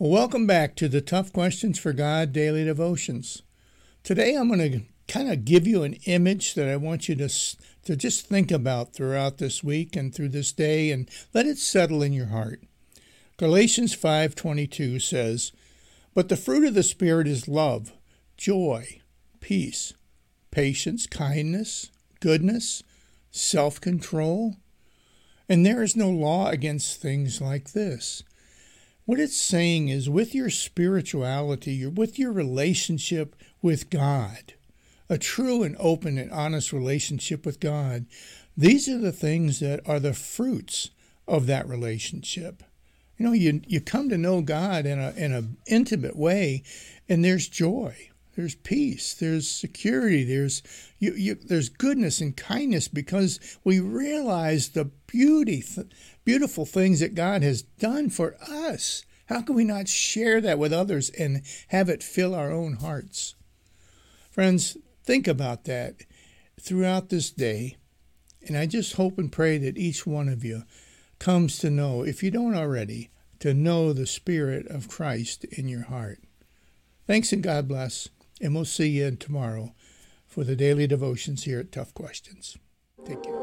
Well, welcome back to the Tough Questions for God Daily Devotions. Today I'm going to kind of give you an image that I want you to, to just think about throughout this week and through this day and let it settle in your heart. Galatians 5:22 says, "But the fruit of the spirit is love, joy, peace, patience, kindness, goodness, self-control, and there is no law against things like this." What it's saying is with your spirituality, with your relationship with God, a true and open and honest relationship with God, these are the things that are the fruits of that relationship. You know, you, you come to know God in a in an intimate way, and there's joy, there's peace, there's security, there's you, you, there's goodness and kindness because we realize the beauty, beautiful things that God has done for us. How can we not share that with others and have it fill our own hearts? Friends, think about that throughout this day. And I just hope and pray that each one of you comes to know, if you don't already, to know the Spirit of Christ in your heart. Thanks and God bless. And we'll see you in tomorrow for the daily devotions here at Tough Questions. Take care.